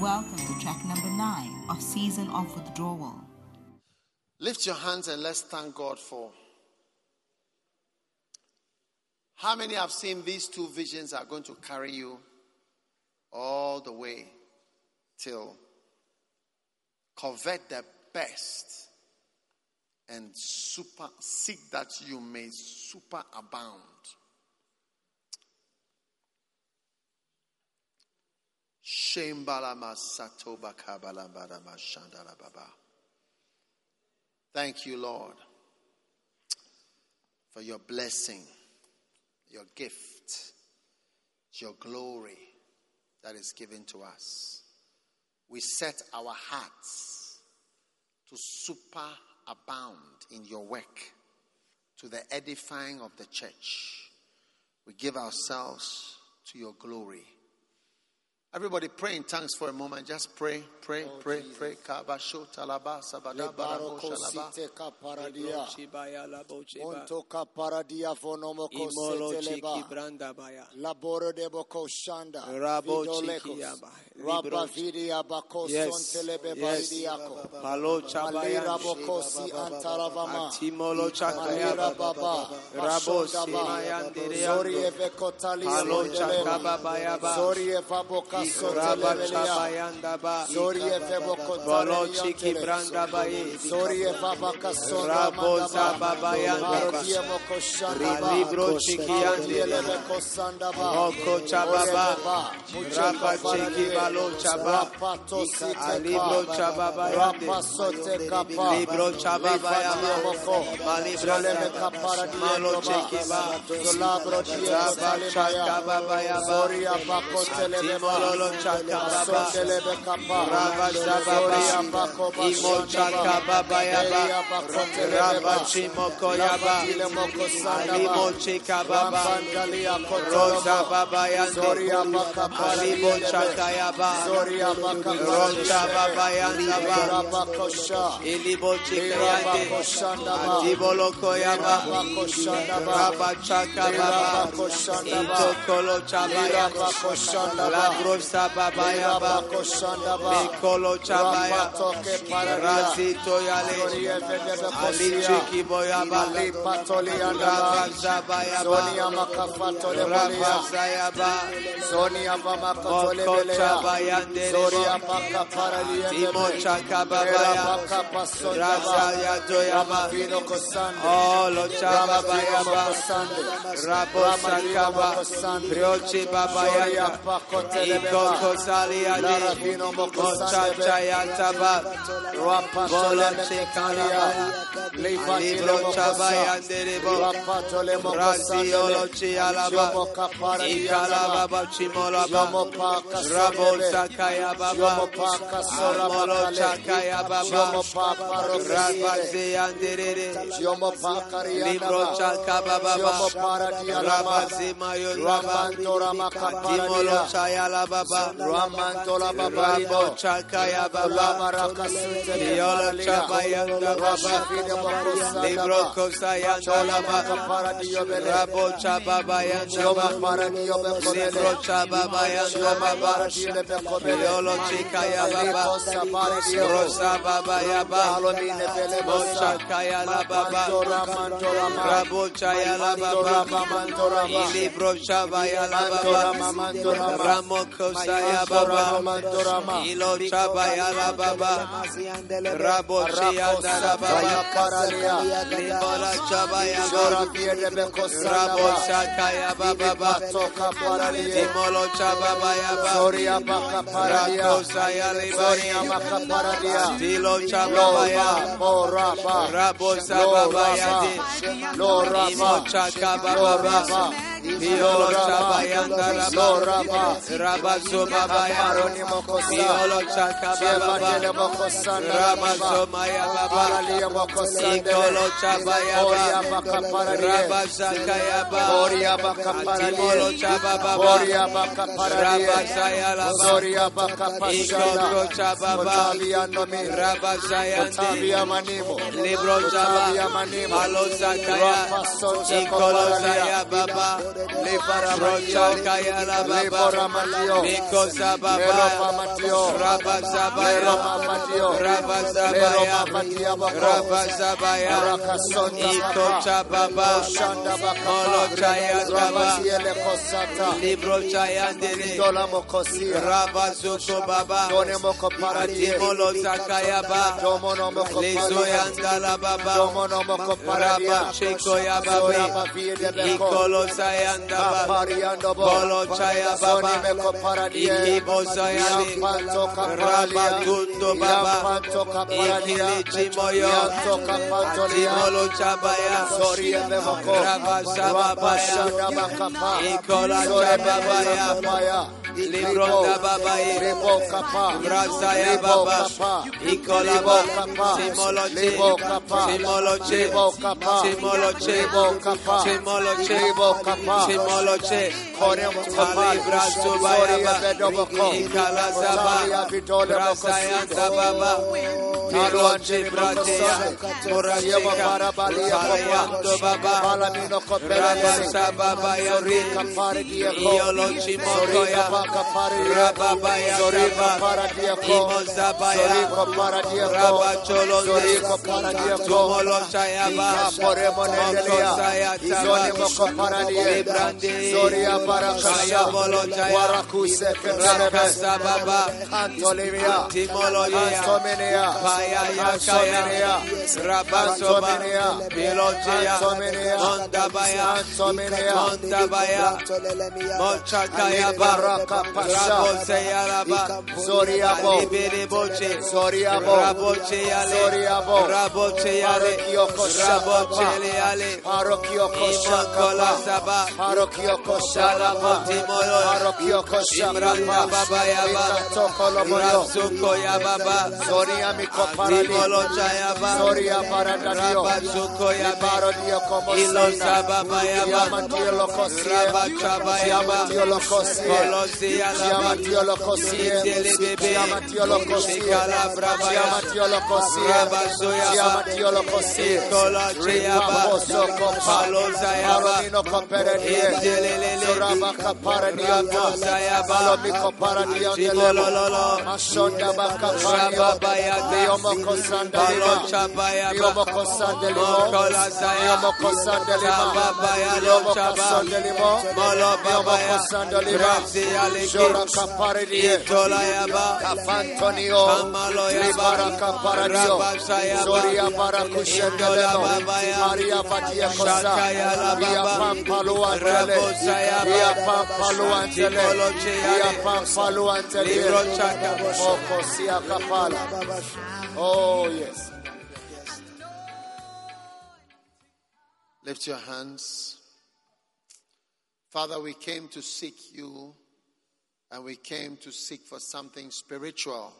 welcome to track number nine of Season of Withdrawal. Lift your hands and let's thank God for. How many have seen these two visions are going to carry you all the way till covet the best and super seek that you may super Thank you, Lord, for your blessing, your gift, your glory that is given to us. We set our hearts to super abound in your work, to the edifying of the church. We give ourselves to your glory. Everybody pray in tongues for a moment. Just pray, pray, Oh, pray, Jesus. pray. Kabasho talaba sabada shalaba. Lebarokosite kaparadia. Chibaya labo. Onto kaparadia Imolo vonomokosite chiki leba. Laboro de boko shanda. Rabo Vidolekos. chiki yaba. Rabba Libro- vidia bako Yes, sontelebe yes. baidiako. Palo Malira chabaya. antaravama. Timolo chakaya. baba. Rabo Bashondaba. simayandere Zori ando. kotali Palo chakaba bayaba. Zori eva boka Raba sotelevelia. ba. Zori eve Bolo chiki bokotale branda baye. Zori eva sonda Rabo mandaba. ba. Marodia moko shandaba. Libro chiki yande. Marodia moko sandaba. Moko chababa. Oreveba. Mucho Raba kaparadie. chiki balo chaba. Rapato site Libro chababa yande. Rapa sote kapa. Libro chababa Lifatia Malibra Zoleme kaparadie Malo chiki ba. Zolabro die Raba kotalimaya. chakaba yaba. Zori apako telebeba. Timololo chakaba ba. Sondelebe kapa. Raba Zori shababa. apako Imo bashandaba. chakaba yaba. Eli apako telebeba. Raba chimoko yaba. Labadile moko sandaba. Alimo chikababa. Rambandalia Rosa kotolobo. baba Zori yande. apaka Alimo paradielebe. chakayaba. Zori apaka Rosa baba yandaba. Rabakosha. Ilibo chikayande. Rabakoshandaba. Adibolo koyaba. Rabakoshandaba. Raba chakababa. Rabakoshandaba. Itokolo chabaya. Rabakoshandaba. La grosa baba yaba. Rabakoshandaba. Mikolo chabaya. Rapatoke paradia. Razito Zori yale. evedebe Ali kosia. chiki boyaba. Ali patoli andaba. Raba Zoni zabayaba. amakafatole Raba bolia. zayaba. Zoni abamakatole Moko belea. chabayande Zori rebo. apaka paradia. Imo chakababaya. Rabaka pasondaba. Raza yadoyaba. Ramavino kosande. Olo Ramavino chababayaba. Rabo sakaba. Riochi babayanda. Iko kosali ade. Mochacha yataba. Bolo chekalaba. Alibro chabayande rebo. Razi olo chialaba. Ikalaba bachimolaba. Rabo sakaya baba. Amolo chakaya baba. Rabazi anderere. Libro chakaba baba. Rabazi mayo baba. Timolo chayala baba. Rabo chakaya baba. Yolo chabayanda baba. Libro kosayanda baba. Rabo chababayanda baba. Libro chababayanda baba. Yolo chikaya baba. Rosa baba ya baba. Mocha kaya la baba. Rabo chaya la baba. Libro chabaya la baba. Ramo kosaya baba. Ilo chabaya la baba. Rabo chaya la baba. Libola chabaya baba. Rabo shakaya baba. Timolo chababa ya baba. Rako saya libaya. Tilo chababa ya. Rabo sababa ya di. Imo chakaba baba. Biolo chabayanda raba. Rabazo baba ya. Biolo chakaba baba. Rabazo maya baba. Ikolo chabaya baba. Rabazakaya baba. Atimolo chababa baba. Rabazaya la baba. Ikoko chababa. Rabazayande. Libro Jaba, Malo Zakaya, Ikolo Zaya Baba, Rochakaya la baba. Miko zababaya. Rabba zabaya. Rabba zabaya. Rabba zabaya. Iko chababa. Molo chaya baba. Libro chaya ndele. Rabba zuko baba. Atimolo zakaya ba. Lezo yandala baba. Rabba cheko ya baba. Ikolo sayanda ba. Bolo chaya baba. Ikibo sayali. Rabba gundo baba. Ikili chimoyo. Atimolo chabaya. Rabba sababaya. Ikola chababaya. Libronda babaye. Brasaya baba. Ikola ba. Simoloche. Simoloche. Simoloche. Simoloche. Simoloche. Ali braso baya ba. Ikala zaba. Brasaya Miloche brateya. Morasheka. Salayando baba. Rabasa baba yori. Iyolochi mokoya. Rababaya Saba, Imozabaya, Rabacholonde, Tumolo Chayaba, Mokosaya Taba, Librande, Chaya Bolo Chaya, Rakasababa, Timoloya, Paya Yakaya, Rabasoba, Pilochea, Mondabaya, Mondabaya, Mochakaya Baraka, Raboseya Raba, Zoriabo. Libere Boche, Zoriabo. Raboche Zoriabo. Raboche Raboche Ale, Parokioko Imokola Shakapa. Saba, Shakapa. Timolo, Parokioko Imranda Shakapa. Baba Yaba, Ikatokolomoyo. Rasuko Yababa, Zoria Miko Chayaba, Zoria Paradadio. Rabasuko Yabe, Parodio como Ilo Sanda. Sababa Yaba, Diamantio Locosie. Rabachaba Yaba, Diamantio Locosie. Kolosi Alaba, Diamantio Locosie. Itele Bebe, Diamantio Locosie. Shikala Brabaya, Diamantio Locosie. Rabasoyaba, Diamantio Locosie. Ikola Chayaba, Palosa Yaba, Palomino Coperedie. Etelele, Zorabaka Paradiata. Rabosayaba, Palomiko Paradiante. Timololo, Mashonda Baka Pario. Rababayata, Diomoko Sanda Palo Lima. Chabayaba, Diomoko Sanda Limo. Mokola Saya, Diomoko Sanda Lima. Tababaya Diomoko Chaba, Sanda Limo. Molo Diomoko Babaya, Sanda Lima. Brazi Jora Aleke, Caparedie. Itola Yaba, Cafantonio. Kamalo Libara Yaba, Caparadio. Rabasayaba, Zoria Barakushendelemo. Indola Babaya, Maria Vatia Costa. Shakaya la Via Baba, Pampaluantele. Rabosayaba, Via Pampaluantele. Timolo Via Cheale, Pampaluantele. Libro Chaka, Oh, yes. Lift your hands. Father, we came to seek you and we came to seek for something spiritual.